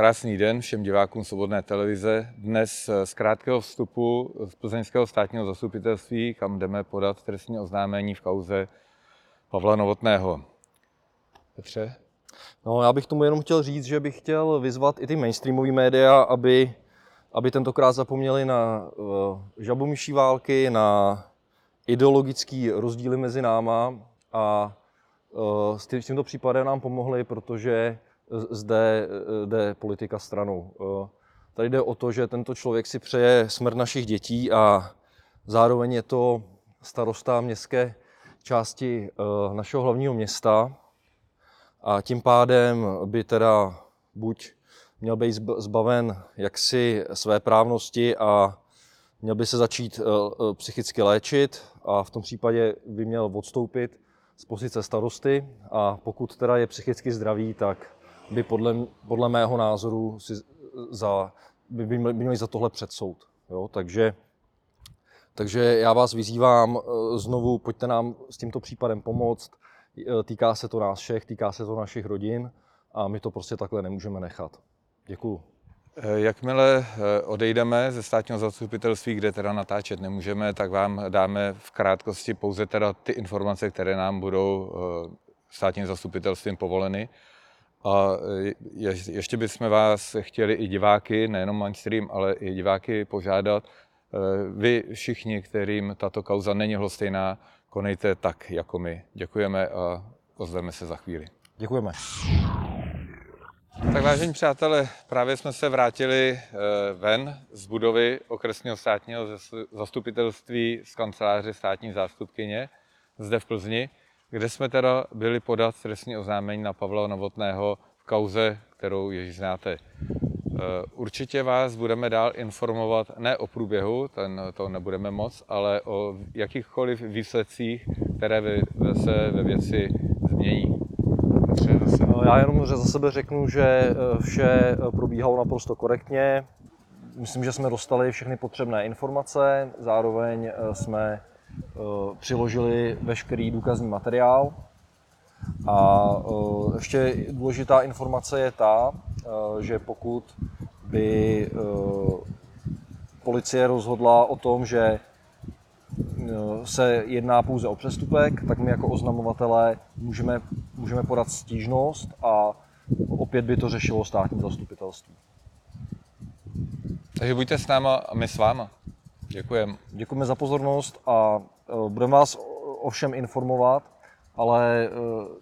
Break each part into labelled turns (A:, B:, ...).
A: Krásný den všem divákům Svobodné televize. Dnes z krátkého vstupu z plzeňského státního zastupitelství, kam jdeme podat trestní oznámení v kauze Pavla Novotného. Petře?
B: No, já bych tomu jenom chtěl říct, že bych chtěl vyzvat i ty mainstreamové média, aby, aby tentokrát zapomněli na uh, žabomyší války, na ideologické rozdíly mezi náma a uh, s, s tímto případem nám pomohli, protože zde jde politika stranou. Tady jde o to, že tento člověk si přeje smrt našich dětí a zároveň je to starosta městské části našeho hlavního města a tím pádem by teda buď měl být zbaven jaksi své právnosti a měl by se začít psychicky léčit a v tom případě by měl odstoupit z pozice starosty a pokud teda je psychicky zdravý, tak by podle, podle mého názoru si za, by, by měli za tohle před soud. Jo? Takže, takže já vás vyzývám eh, znovu, pojďte nám s tímto případem pomoct. Eh, týká se to nás všech, týká se to našich rodin a my to prostě takhle nemůžeme nechat. Děkuju.
A: Eh, jakmile odejdeme ze státního zastupitelství, kde teda natáčet nemůžeme, tak vám dáme v krátkosti pouze teda ty informace, které nám budou státním zastupitelstvím povoleny. A je, ještě bychom vás chtěli i diváky, nejenom mainstream, ale i diváky požádat, eh, vy všichni, kterým tato kauza není hlostejná, konejte tak jako my. Děkujeme a ozveme se za chvíli.
B: Děkujeme.
A: Tak vážení přátelé, právě jsme se vrátili eh, ven z budovy okresního státního zastupitelství z kanceláře státní zástupkyně zde v Plzni kde jsme teda byli podat trestní oznámení na Pavla Novotného v kauze, kterou již znáte. Eh, určitě vás budeme dál informovat ne o průběhu, ten, to nebudeme moc, ale o jakýchkoliv výsledcích, které se ve věci změní.
B: No, já jenom za sebe řeknu, že eh, vše probíhalo naprosto korektně. Myslím, že jsme dostali všechny potřebné informace, zároveň eh, jsme Eh, přiložili veškerý důkazní materiál. A eh, ještě důležitá informace je ta, eh, že pokud by policie rozhodla o tom, že se jedná pouze o přestupek, tak my jako oznamovatelé můžeme, můžeme podat stížnost a opět by to řešilo státní zastupitelství.
A: Takže buďte s náma a my s váma. Děkujeme.
B: Děkujeme za pozornost a e, budeme vás o všem informovat, ale e,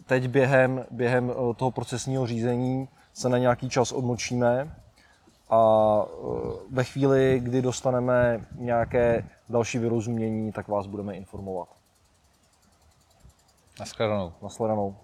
B: teď během, během e, toho procesního řízení se na nějaký čas odmočíme a ve chvíli, kdy dostaneme nějaké další vyrozumění, tak vás budeme informovat.
A: Naschledanou.
B: Naschledanou.